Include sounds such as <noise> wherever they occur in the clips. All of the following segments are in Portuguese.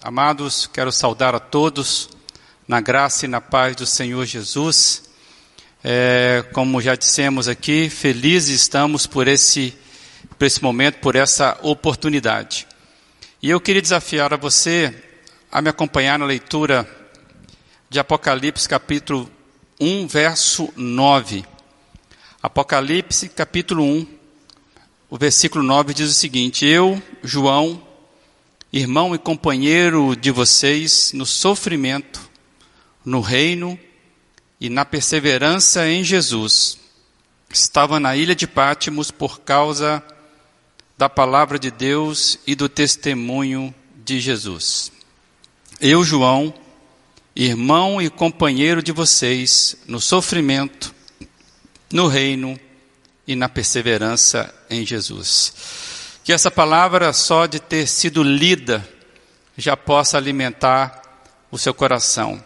Amados, quero saudar a todos na graça e na paz do Senhor Jesus. É, como já dissemos aqui, felizes estamos por esse, por esse momento, por essa oportunidade. E eu queria desafiar a você a me acompanhar na leitura de Apocalipse, capítulo 1, verso 9. Apocalipse, capítulo 1, o versículo 9 diz o seguinte: Eu, João, irmão e companheiro de vocês no sofrimento, no reino e na perseverança em Jesus. Estava na ilha de Pátimos por causa da palavra de Deus e do testemunho de Jesus. Eu, João, irmão e companheiro de vocês no sofrimento, no reino e na perseverança em Jesus. Que essa palavra, só de ter sido lida, já possa alimentar o seu coração.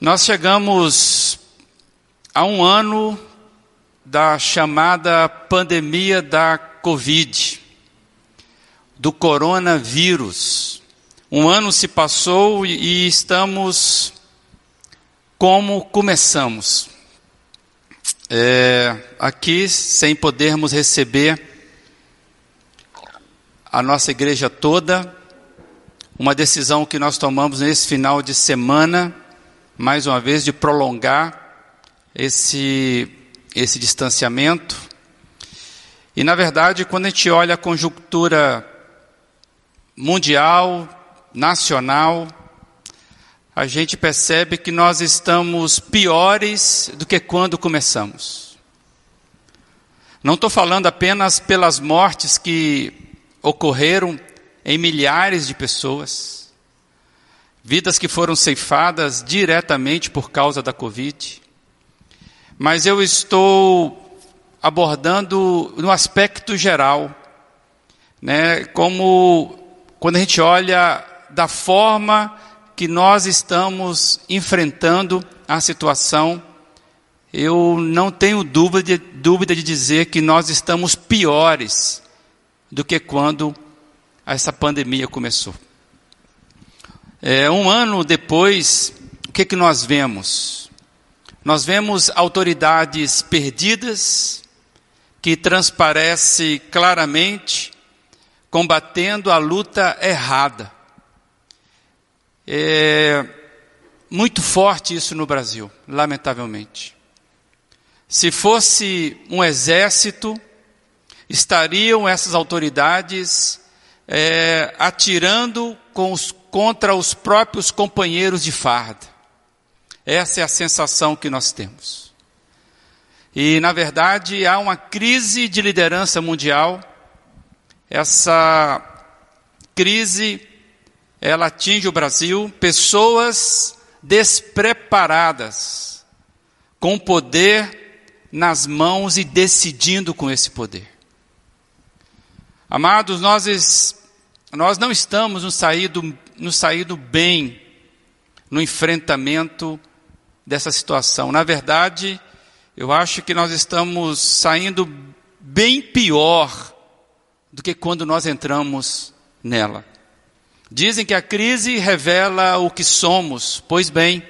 Nós chegamos a um ano da chamada pandemia da Covid, do coronavírus. Um ano se passou e estamos como começamos. É, aqui, sem podermos receber a nossa igreja toda, uma decisão que nós tomamos nesse final de semana, mais uma vez, de prolongar esse, esse distanciamento. E, na verdade, quando a gente olha a conjuntura mundial, nacional, a gente percebe que nós estamos piores do que quando começamos. Não estou falando apenas pelas mortes que ocorreram em milhares de pessoas, vidas que foram ceifadas diretamente por causa da Covid. Mas eu estou abordando no aspecto geral, né, como quando a gente olha da forma que nós estamos enfrentando a situação, eu não tenho dúvida, dúvida de dizer que nós estamos piores do que quando essa pandemia começou. É, um ano depois, o que, que nós vemos? Nós vemos autoridades perdidas, que transparece claramente, combatendo a luta errada. É muito forte isso no Brasil, lamentavelmente. Se fosse um exército, estariam essas autoridades é, atirando os, contra os próprios companheiros de farda. Essa é a sensação que nós temos. E, na verdade, há uma crise de liderança mundial. Essa crise, ela atinge o Brasil, pessoas despreparadas, com poder nas mãos e decidindo com esse poder. Amados, nós, nós não estamos no saído, bem no enfrentamento dessa situação. Na verdade, eu acho que nós estamos saindo bem pior do que quando nós entramos nela. Dizem que a crise revela o que somos, pois bem,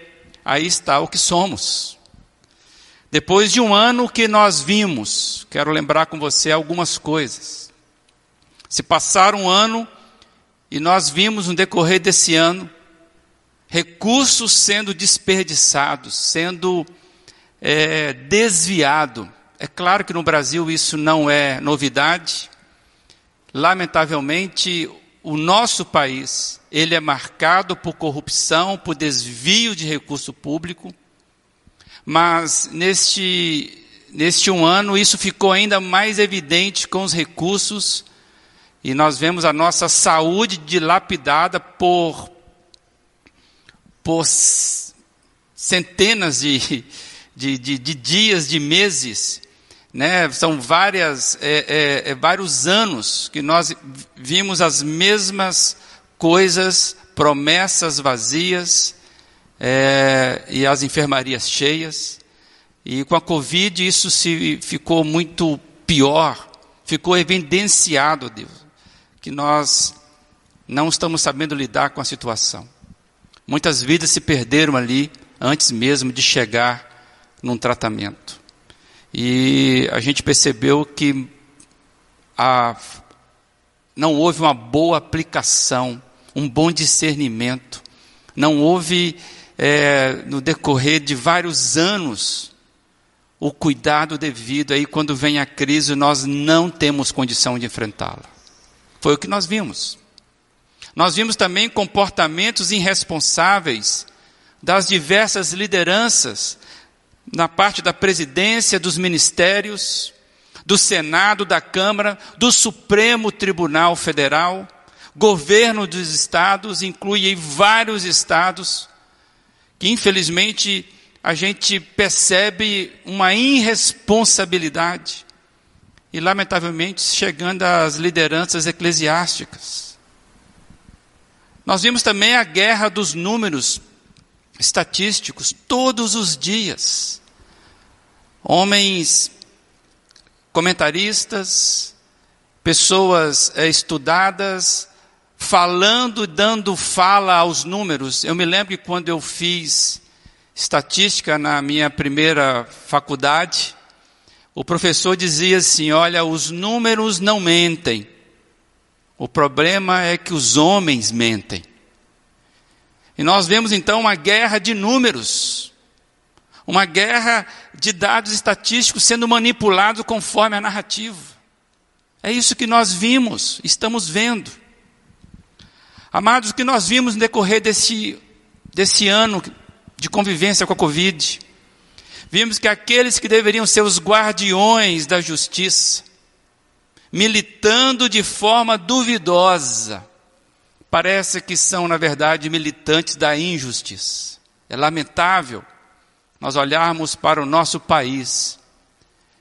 aí está o que somos. Depois de um ano que nós vimos, quero lembrar com você algumas coisas. Se passar um ano e nós vimos no decorrer desse ano recursos sendo desperdiçados, sendo é, desviado. É claro que no Brasil isso não é novidade. Lamentavelmente, o nosso país ele é marcado por corrupção, por desvio de recurso público. Mas neste neste um ano isso ficou ainda mais evidente com os recursos e nós vemos a nossa saúde dilapidada por, por centenas de, de, de, de dias, de meses. Né? São várias, é, é, é, vários anos que nós vimos as mesmas coisas, promessas vazias é, e as enfermarias cheias. E com a Covid isso se ficou muito pior, ficou evidenciado, Deus que nós não estamos sabendo lidar com a situação. Muitas vidas se perderam ali antes mesmo de chegar num tratamento. E a gente percebeu que a, não houve uma boa aplicação, um bom discernimento, não houve, é, no decorrer de vários anos, o cuidado devido. Aí, quando vem a crise, nós não temos condição de enfrentá-la. Foi o que nós vimos. Nós vimos também comportamentos irresponsáveis das diversas lideranças, na parte da presidência, dos ministérios, do Senado, da Câmara, do Supremo Tribunal Federal, governo dos estados, inclui vários estados, que infelizmente a gente percebe uma irresponsabilidade e, lamentavelmente, chegando às lideranças eclesiásticas. Nós vimos também a guerra dos números estatísticos todos os dias. Homens comentaristas, pessoas é, estudadas, falando, dando fala aos números. Eu me lembro que quando eu fiz estatística na minha primeira faculdade, o professor dizia assim: olha, os números não mentem. O problema é que os homens mentem. E nós vemos então uma guerra de números, uma guerra de dados estatísticos sendo manipulados conforme a narrativa. É isso que nós vimos, estamos vendo. Amados, o que nós vimos no decorrer desse, desse ano de convivência com a Covid. Vimos que aqueles que deveriam ser os guardiões da justiça, militando de forma duvidosa, parece que são, na verdade, militantes da injustiça. É lamentável nós olharmos para o nosso país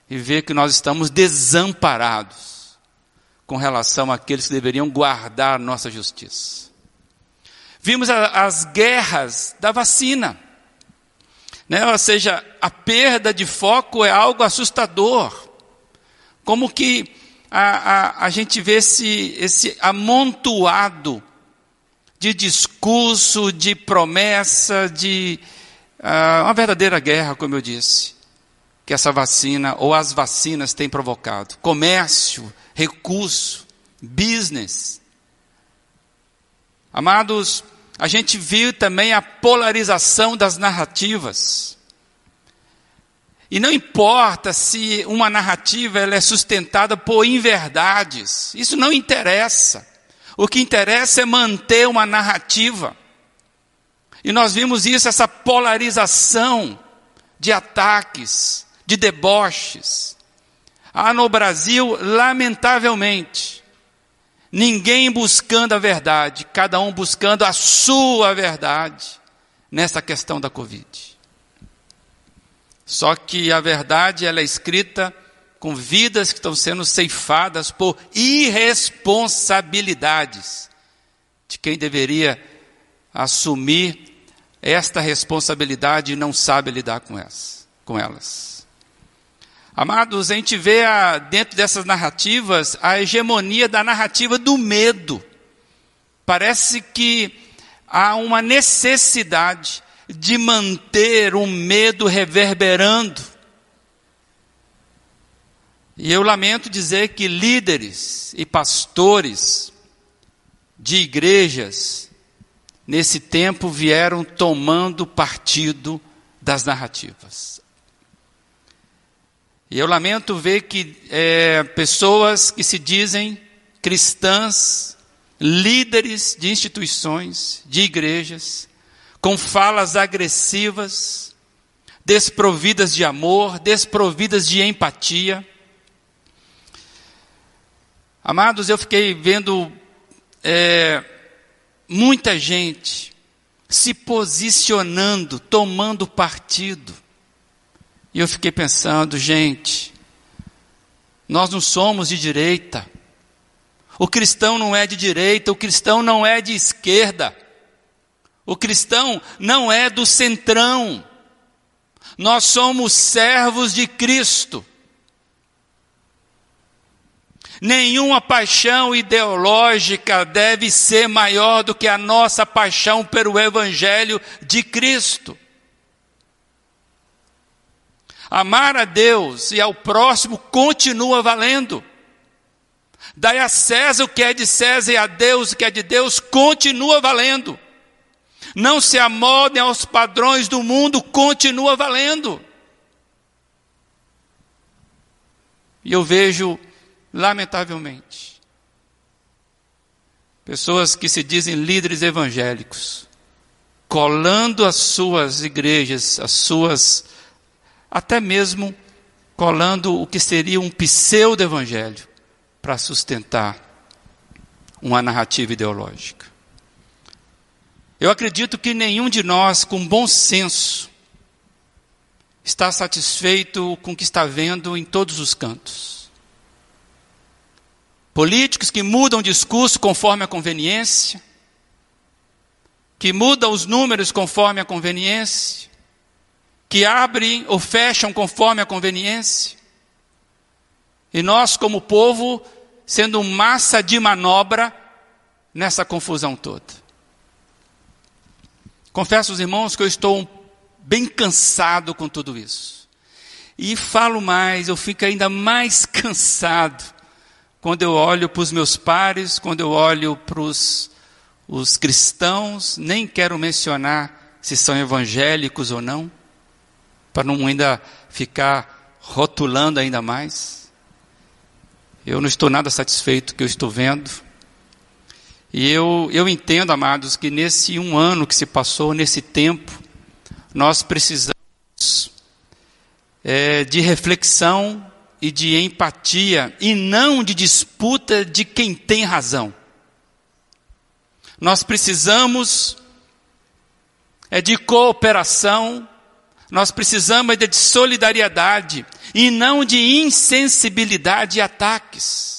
e ver que nós estamos desamparados com relação àqueles que deveriam guardar nossa justiça. Vimos as guerras da vacina. Né? Ou seja, a perda de foco é algo assustador. Como que a, a, a gente vê esse, esse amontoado de discurso, de promessa, de uh, uma verdadeira guerra, como eu disse, que essa vacina ou as vacinas têm provocado. Comércio, recurso, business. Amados, a gente viu também a polarização das narrativas. E não importa se uma narrativa ela é sustentada por inverdades, isso não interessa. O que interessa é manter uma narrativa. E nós vimos isso, essa polarização de ataques, de deboches. Há no Brasil, lamentavelmente, Ninguém buscando a verdade, cada um buscando a sua verdade nessa questão da Covid. Só que a verdade ela é escrita com vidas que estão sendo ceifadas por irresponsabilidades de quem deveria assumir esta responsabilidade e não sabe lidar com, elas. Com elas. Amados, a gente vê a, dentro dessas narrativas a hegemonia da narrativa do medo. Parece que há uma necessidade de manter o medo reverberando. E eu lamento dizer que líderes e pastores de igrejas, nesse tempo, vieram tomando partido das narrativas. E eu lamento ver que é, pessoas que se dizem cristãs, líderes de instituições, de igrejas, com falas agressivas, desprovidas de amor, desprovidas de empatia. Amados, eu fiquei vendo é, muita gente se posicionando, tomando partido e eu fiquei pensando, gente, nós não somos de direita. O cristão não é de direita, o cristão não é de esquerda. O cristão não é do centrão. Nós somos servos de Cristo. Nenhuma paixão ideológica deve ser maior do que a nossa paixão pelo Evangelho de Cristo. Amar a Deus e ao próximo continua valendo. Dai a César o que é de César e a Deus o que é de Deus continua valendo. Não se amoldem aos padrões do mundo, continua valendo. E eu vejo, lamentavelmente, pessoas que se dizem líderes evangélicos, colando as suas igrejas, as suas, até mesmo colando o que seria um pseudo-evangelho para sustentar uma narrativa ideológica. Eu acredito que nenhum de nós, com bom senso, está satisfeito com o que está vendo em todos os cantos. Políticos que mudam o discurso conforme a conveniência, que mudam os números conforme a conveniência, que abrem ou fecham conforme a conveniência. E nós, como povo, sendo massa de manobra nessa confusão toda. Confesso aos irmãos que eu estou bem cansado com tudo isso. E falo mais, eu fico ainda mais <laughs> cansado quando eu olho para os meus pares, quando eu olho para os, os cristãos, nem quero mencionar se são evangélicos ou não, para não ainda ficar rotulando ainda mais. Eu não estou nada satisfeito com o que eu estou vendo. E eu, eu entendo, amados, que nesse um ano que se passou, nesse tempo, nós precisamos é, de reflexão e de empatia, e não de disputa de quem tem razão. Nós precisamos é de cooperação, nós precisamos é de solidariedade, e não de insensibilidade e ataques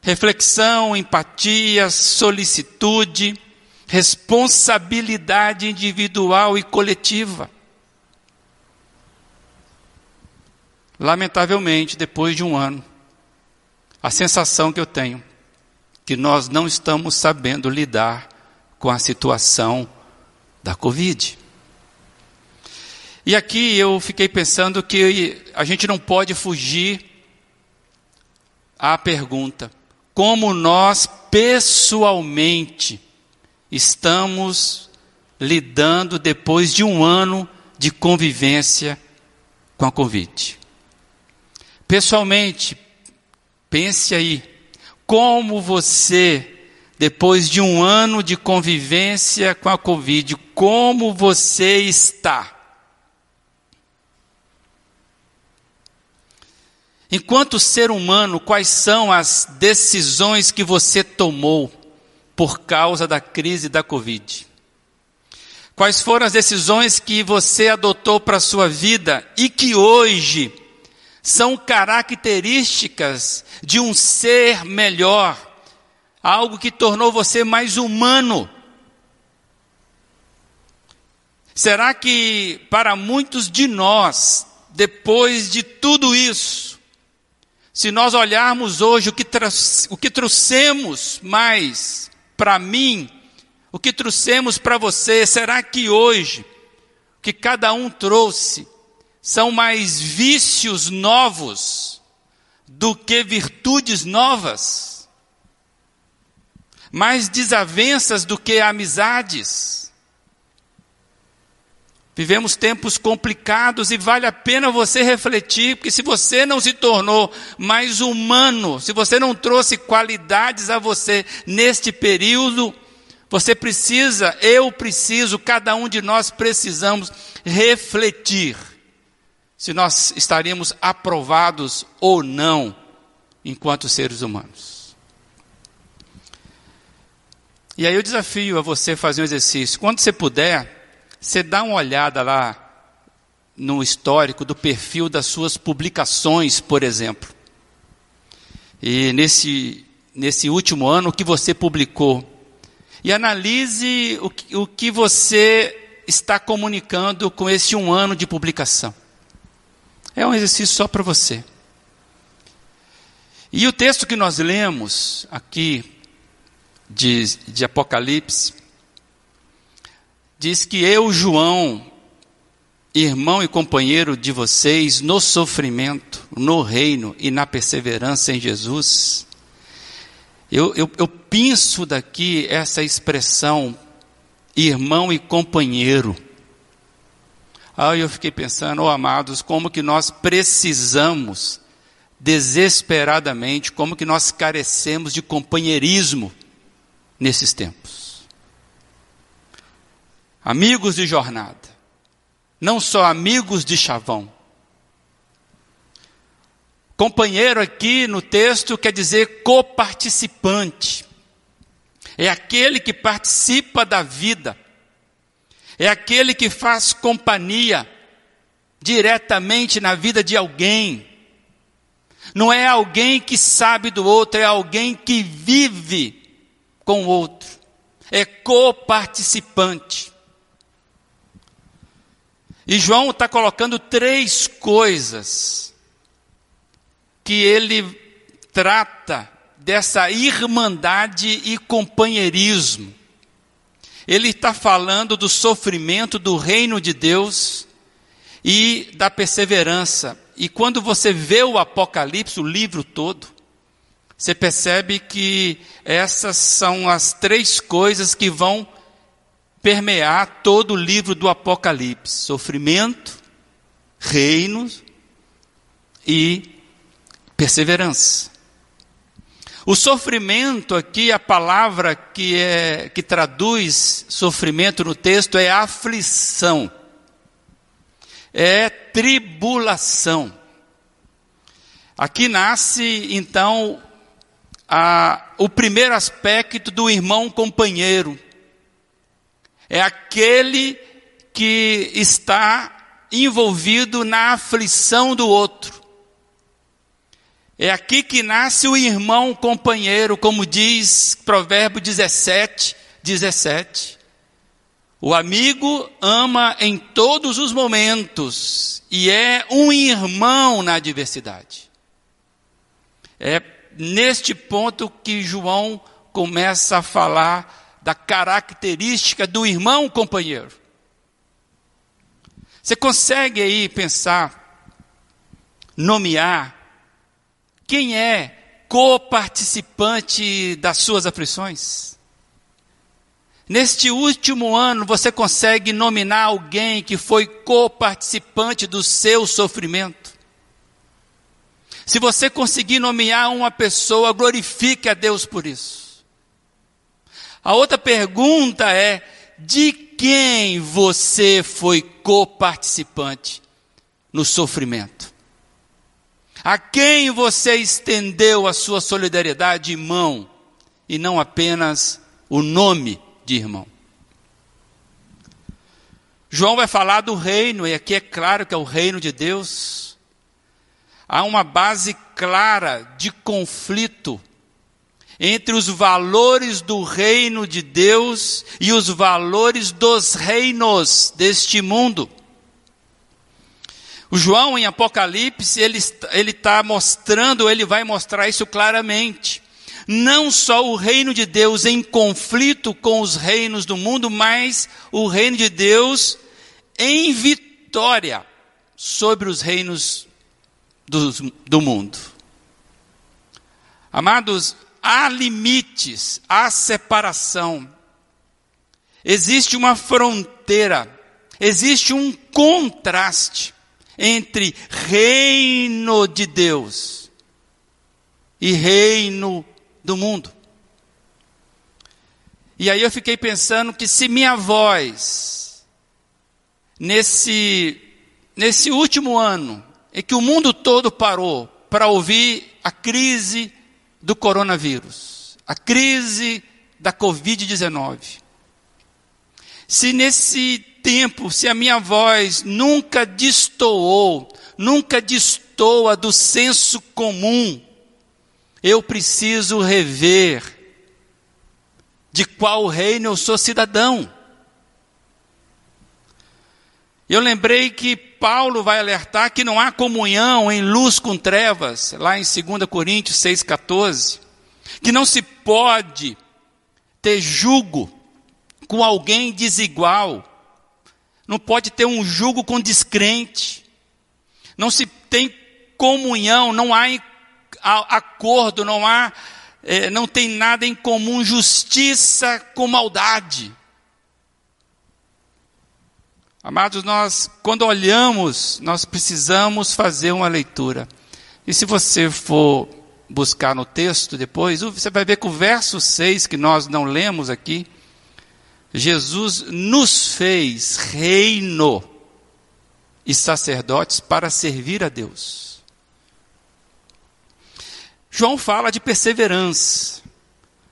reflexão, empatia, solicitude, responsabilidade individual e coletiva. Lamentavelmente, depois de um ano, a sensação que eu tenho que nós não estamos sabendo lidar com a situação da Covid. E aqui eu fiquei pensando que a gente não pode fugir à pergunta: como nós pessoalmente estamos lidando depois de um ano de convivência com a Covid. Pessoalmente, pense aí, como você, depois de um ano de convivência com a Covid, como você está? Enquanto ser humano, quais são as decisões que você tomou por causa da crise da Covid? Quais foram as decisões que você adotou para a sua vida e que hoje são características de um ser melhor, algo que tornou você mais humano? Será que para muitos de nós, depois de tudo isso, se nós olharmos hoje o que, o que trouxemos mais para mim, o que trouxemos para você, será que hoje, o que cada um trouxe, são mais vícios novos do que virtudes novas? Mais desavenças do que amizades? Vivemos tempos complicados e vale a pena você refletir, porque se você não se tornou mais humano, se você não trouxe qualidades a você neste período, você precisa, eu preciso, cada um de nós precisamos refletir se nós estaríamos aprovados ou não enquanto seres humanos. E aí eu desafio a você fazer um exercício. Quando você puder, você dá uma olhada lá no histórico do perfil das suas publicações, por exemplo. E nesse, nesse último ano, o que você publicou. E analise o que, o que você está comunicando com esse um ano de publicação. É um exercício só para você. E o texto que nós lemos aqui de, de Apocalipse diz que eu, João, irmão e companheiro de vocês no sofrimento, no reino e na perseverança em Jesus. Eu, eu, eu penso daqui essa expressão, irmão e companheiro. Aí eu fiquei pensando, oh, amados, como que nós precisamos desesperadamente, como que nós carecemos de companheirismo nesses tempos. Amigos de jornada, não só amigos de chavão. Companheiro aqui no texto quer dizer coparticipante. É aquele que participa da vida. É aquele que faz companhia diretamente na vida de alguém. Não é alguém que sabe do outro, é alguém que vive com o outro. É coparticipante. E João está colocando três coisas que ele trata dessa irmandade e companheirismo. Ele está falando do sofrimento do reino de Deus e da perseverança. E quando você vê o Apocalipse, o livro todo, você percebe que essas são as três coisas que vão permear todo o livro do Apocalipse: sofrimento, reino e perseverança. O sofrimento aqui, a palavra que, é, que traduz sofrimento no texto é aflição, é tribulação. Aqui nasce, então, a, o primeiro aspecto do irmão companheiro é aquele que está envolvido na aflição do outro. É aqui que nasce o irmão companheiro, como diz Provérbio 17, 17. O amigo ama em todos os momentos e é um irmão na adversidade. É neste ponto que João começa a falar da característica do irmão companheiro. Você consegue aí pensar, nomear, quem é coparticipante das suas aflições? Neste último ano, você consegue nominar alguém que foi coparticipante do seu sofrimento? Se você conseguir nomear uma pessoa, glorifique a Deus por isso. A outra pergunta é: de quem você foi coparticipante no sofrimento? A quem você estendeu a sua solidariedade de mão e não apenas o nome de irmão? João vai falar do reino, e aqui é claro que é o reino de Deus. Há uma base clara de conflito entre os valores do reino de Deus e os valores dos reinos deste mundo. O João em Apocalipse, ele está mostrando, ele vai mostrar isso claramente. Não só o reino de Deus em conflito com os reinos do mundo, mas o reino de Deus em vitória sobre os reinos do, do mundo. Amados, há limites, há separação. Existe uma fronteira, existe um contraste entre reino de Deus e reino do mundo. E aí eu fiquei pensando que se minha voz, nesse, nesse último ano, em que o mundo todo parou para ouvir a crise do coronavírus, a crise da Covid-19. Se nesse tempo, se a minha voz nunca destoou, nunca destoa do senso comum, eu preciso rever de qual reino eu sou cidadão. Eu lembrei que Paulo vai alertar que não há comunhão em luz com trevas, lá em 2 Coríntios 6,14, que não se pode ter jugo com alguém desigual, não pode ter um jugo com descrente, não se tem comunhão, não há acordo, não há, é, não tem nada em comum, justiça com maldade. Amados, nós, quando olhamos, nós precisamos fazer uma leitura. E se você for buscar no texto depois, você vai ver que o verso 6, que nós não lemos aqui, Jesus nos fez reino e sacerdotes para servir a Deus. João fala de perseverança.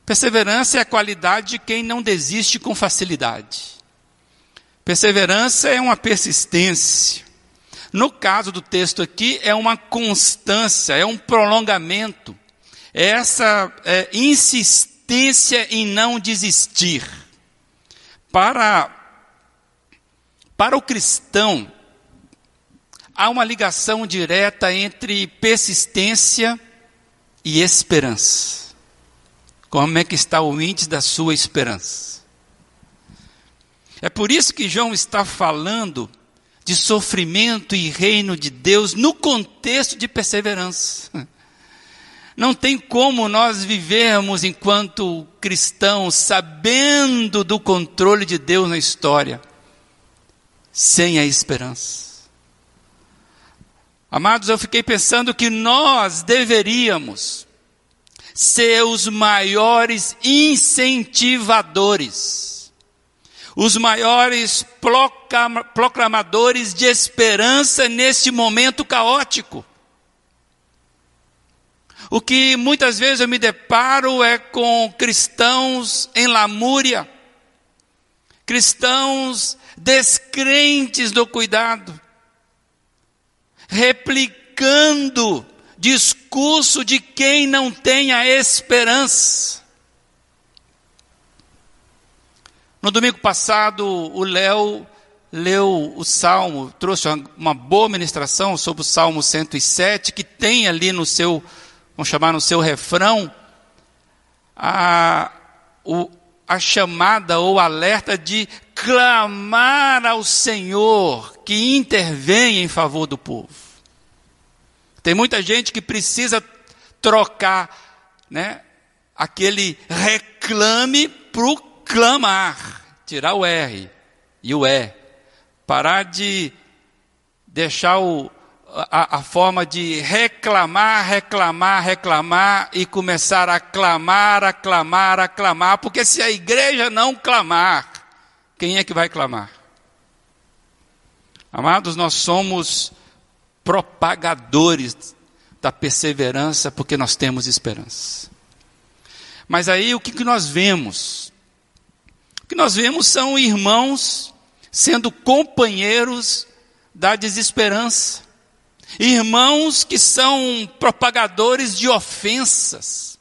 Perseverança é a qualidade de quem não desiste com facilidade. Perseverança é uma persistência. No caso do texto aqui, é uma constância, é um prolongamento. É essa é, insistência em não desistir. Para, para o cristão, há uma ligação direta entre persistência e esperança. Como é que está o índice da sua esperança? É por isso que João está falando de sofrimento e reino de Deus no contexto de perseverança. Não tem como nós vivermos enquanto cristãos sabendo do controle de Deus na história sem a esperança. Amados, eu fiquei pensando que nós deveríamos ser os maiores incentivadores os maiores proclamadores de esperança neste momento caótico. O que muitas vezes eu me deparo é com cristãos em lamúria, cristãos descrentes do cuidado, replicando discurso de quem não tem a esperança. No domingo passado, o Léo leu o Salmo, trouxe uma boa ministração sobre o Salmo 107, que tem ali no seu, vamos chamar no seu refrão, a, o, a chamada ou alerta de clamar ao Senhor que intervém em favor do povo. Tem muita gente que precisa trocar né, aquele reclame para o clamar, tirar o R e o E, parar de deixar o, a, a, forma de reclamar, reclamar, reclamar e começar a clamar, a clamar, a clamar, porque se a igreja não clamar, quem é que vai clamar? Amados, nós somos propagadores da perseverança porque nós temos esperança. Mas aí o que, que nós vemos? Que nós vemos são irmãos sendo companheiros da desesperança. Irmãos que são propagadores de ofensas,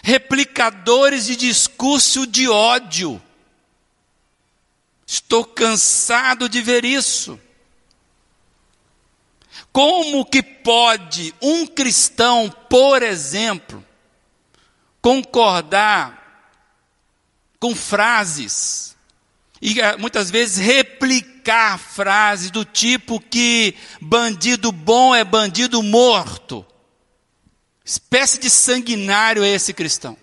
replicadores de discurso de ódio. Estou cansado de ver isso. Como que pode um cristão, por exemplo, concordar com frases. E eh, muitas vezes replicar frases do tipo que bandido bom é bandido morto. Espécie de sanguinário é esse cristão.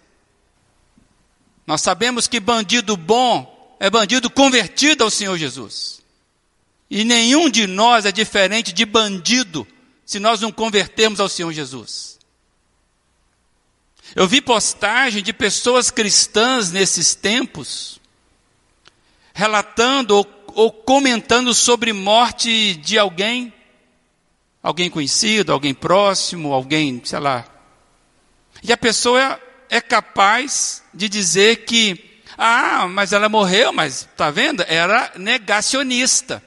Nós sabemos que bandido bom é bandido convertido ao Senhor Jesus. E nenhum de nós é diferente de bandido se nós não convertermos ao Senhor Jesus. Eu vi postagem de pessoas cristãs nesses tempos, relatando ou, ou, comentando sobre morte de alguém, alguém conhecido, alguém próximo, alguém, sei lá. E a pessoa é capaz de dizer que, ah, mas ela morreu, mas tá vendo? Era negacionista.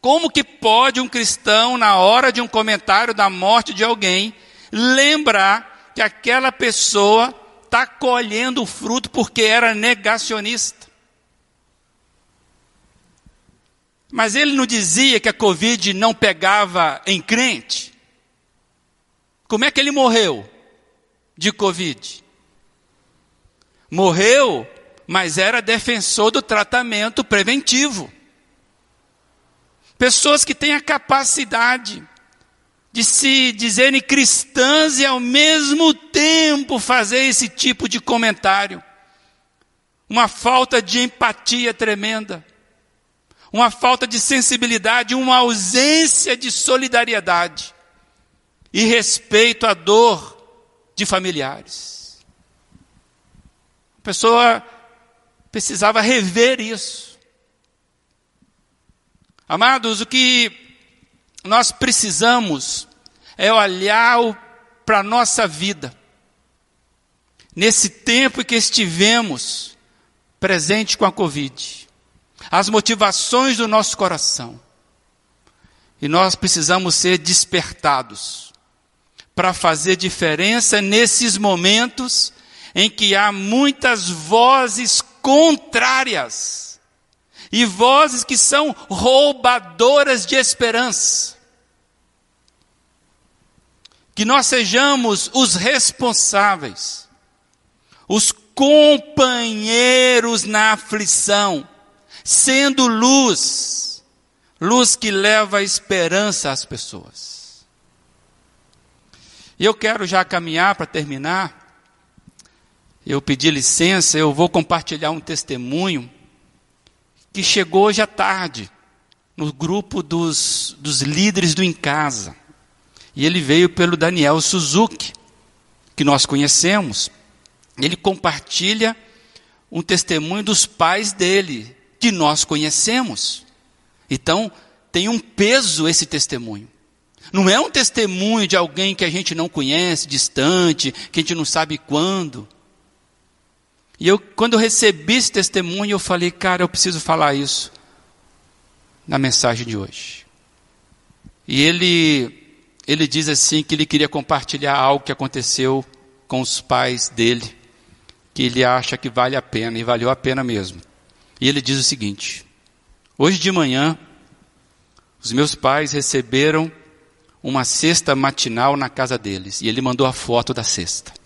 Como que pode um cristão, na hora de um comentário da morte de alguém, lembrar que aquela pessoa está colhendo o fruto porque era negacionista. Mas ele não dizia que a Covid não pegava em crente. Como é que ele morreu de Covid? Morreu, mas era defensor do tratamento preventivo. Pessoas que têm a capacidade de se dizerem cristãs e ao mesmo tempo fazer esse tipo de comentário. Uma falta de empatia tremenda uma falta de sensibilidade, uma ausência de solidariedade e respeito à dor de familiares. A pessoa precisava rever isso. Amados, o que nós precisamos é olhar para a nossa vida. Nesse tempo que estivemos presente com a Covid as motivações do nosso coração. E nós precisamos ser despertados para fazer diferença nesses momentos em que há muitas vozes contrárias e vozes que são roubadoras de esperança. Que nós sejamos os responsáveis, os companheiros na aflição, sendo luz, luz que leva esperança às pessoas. E eu quero já caminhar para terminar. Eu pedi licença, eu vou compartilhar um testemunho que chegou hoje à tarde no grupo dos, dos líderes do Em Casa. E ele veio pelo Daniel Suzuki, que nós conhecemos. Ele compartilha um testemunho dos pais dele, que nós conhecemos. Então, tem um peso esse testemunho. Não é um testemunho de alguém que a gente não conhece, distante, que a gente não sabe quando. E eu, quando eu recebi esse testemunho, eu falei, cara, eu preciso falar isso na mensagem de hoje. E ele, ele diz assim que ele queria compartilhar algo que aconteceu com os pais dele, que ele acha que vale a pena, e valeu a pena mesmo. E ele diz o seguinte: Hoje de manhã, os meus pais receberam uma cesta matinal na casa deles. E ele mandou a foto da cesta.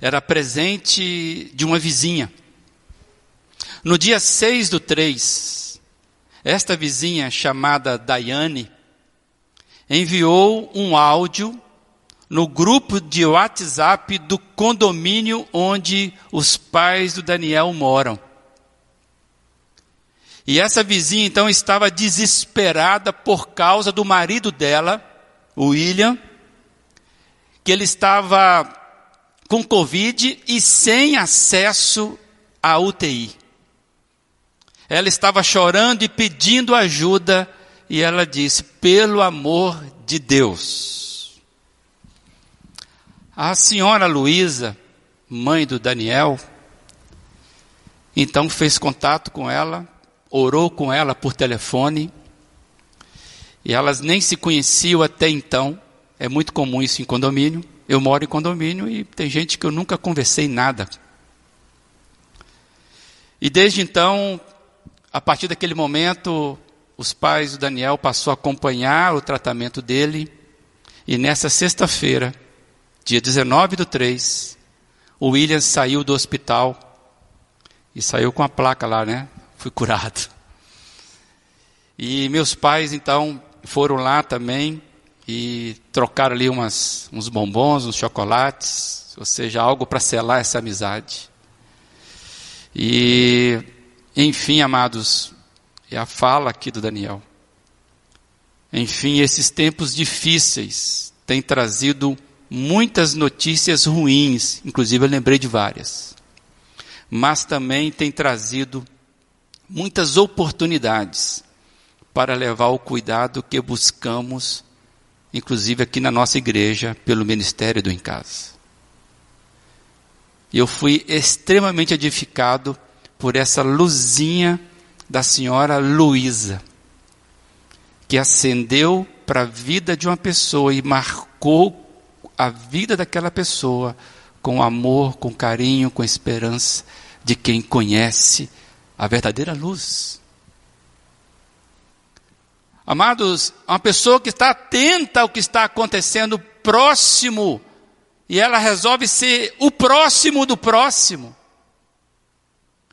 Era presente de uma vizinha. No dia 6 do 3, esta vizinha, chamada Daiane, enviou um áudio no grupo de WhatsApp do condomínio onde os pais do Daniel moram. E essa vizinha então estava desesperada por causa do marido dela, o William, que ele estava com Covid e sem acesso à UTI. Ela estava chorando e pedindo ajuda, e ela disse: pelo amor de Deus. A senhora Luísa, mãe do Daniel, então fez contato com ela orou com ela por telefone, e elas nem se conheciam até então. É muito comum isso em condomínio. Eu moro em condomínio e tem gente que eu nunca conversei nada. E desde então, a partir daquele momento, os pais do Daniel passou a acompanhar o tratamento dele. E nessa sexta-feira, dia 19 do 3, o William saiu do hospital e saiu com a placa lá, né? fui curado. E meus pais, então, foram lá também e trocaram ali umas, uns bombons, uns chocolates, ou seja, algo para selar essa amizade. E, enfim, amados, é a fala aqui do Daniel. Enfim, esses tempos difíceis têm trazido muitas notícias ruins, inclusive eu lembrei de várias. Mas também tem trazido muitas oportunidades para levar o cuidado que buscamos, inclusive aqui na nossa igreja, pelo ministério do Em Casa. Eu fui extremamente edificado por essa luzinha da senhora Luísa, que acendeu para a vida de uma pessoa e marcou a vida daquela pessoa com amor, com carinho, com esperança de quem conhece a verdadeira luz. Amados, uma pessoa que está atenta ao que está acontecendo próximo, e ela resolve ser o próximo do próximo,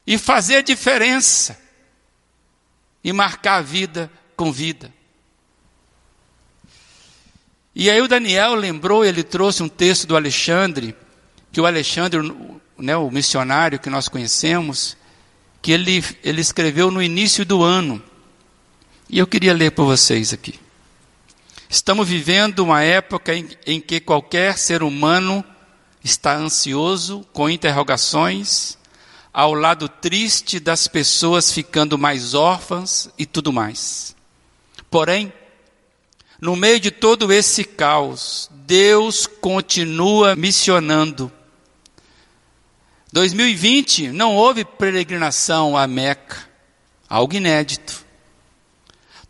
e fazer a diferença, e marcar a vida com vida. E aí o Daniel lembrou, ele trouxe um texto do Alexandre, que o Alexandre, né, o missionário que nós conhecemos, que ele, ele escreveu no início do ano. E eu queria ler para vocês aqui. Estamos vivendo uma época em, em que qualquer ser humano está ansioso, com interrogações, ao lado triste das pessoas ficando mais órfãs e tudo mais. Porém, no meio de todo esse caos, Deus continua missionando. 2020 não houve peregrinação a Meca, algo inédito.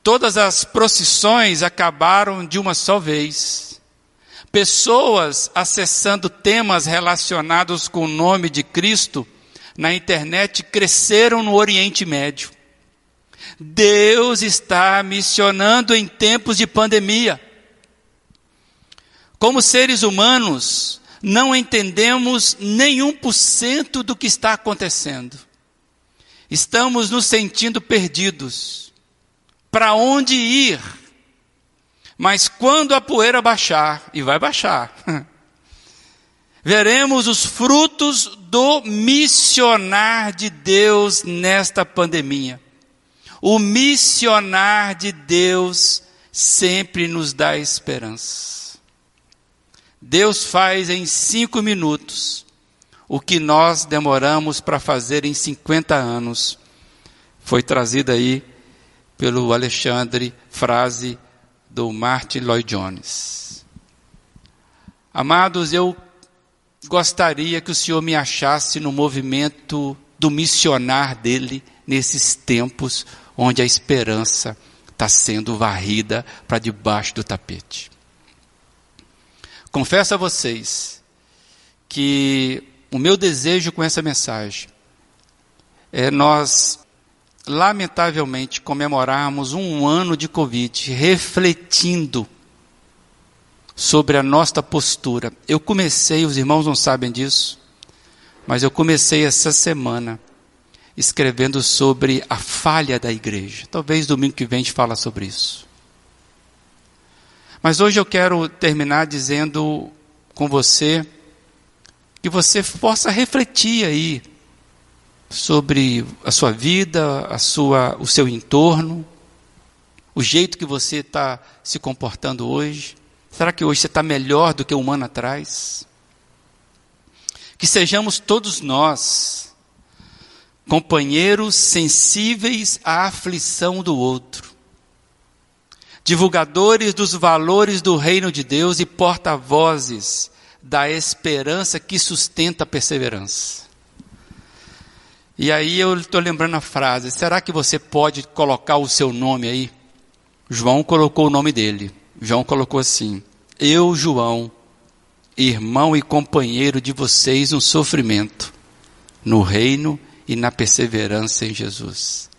Todas as procissões acabaram de uma só vez. Pessoas acessando temas relacionados com o nome de Cristo na internet cresceram no Oriente Médio. Deus está missionando em tempos de pandemia. Como seres humanos, não entendemos nenhum por cento do que está acontecendo. Estamos nos sentindo perdidos. Para onde ir? Mas quando a poeira baixar, e vai baixar, <laughs> veremos os frutos do missionar de Deus nesta pandemia. O missionar de Deus sempre nos dá esperança. Deus faz em cinco minutos o que nós demoramos para fazer em 50 anos. Foi trazida aí pelo Alexandre, frase do Martin Lloyd Jones. Amados, eu gostaria que o Senhor me achasse no movimento do missionar dele nesses tempos onde a esperança está sendo varrida para debaixo do tapete. Confesso a vocês que o meu desejo com essa mensagem é nós, lamentavelmente, comemorarmos um ano de Covid, refletindo sobre a nossa postura. Eu comecei, os irmãos não sabem disso, mas eu comecei essa semana escrevendo sobre a falha da igreja. Talvez domingo que vem a gente fala sobre isso. Mas hoje eu quero terminar dizendo com você que você possa refletir aí sobre a sua vida, a sua, o seu entorno, o jeito que você está se comportando hoje. Será que hoje você está melhor do que um ano atrás? Que sejamos todos nós companheiros sensíveis à aflição do outro, divulgadores dos valores do reino de Deus e porta-vozes da esperança que sustenta a perseverança. E aí eu estou lembrando a frase: será que você pode colocar o seu nome aí? João colocou o nome dele. João colocou assim: Eu, João, irmão e companheiro de vocês no sofrimento, no reino e na perseverança em Jesus.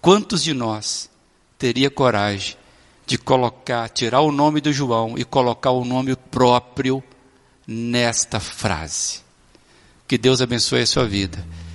Quantos de nós teria coragem de colocar, tirar o nome do João e colocar o nome próprio nesta frase? Que Deus abençoe a sua vida.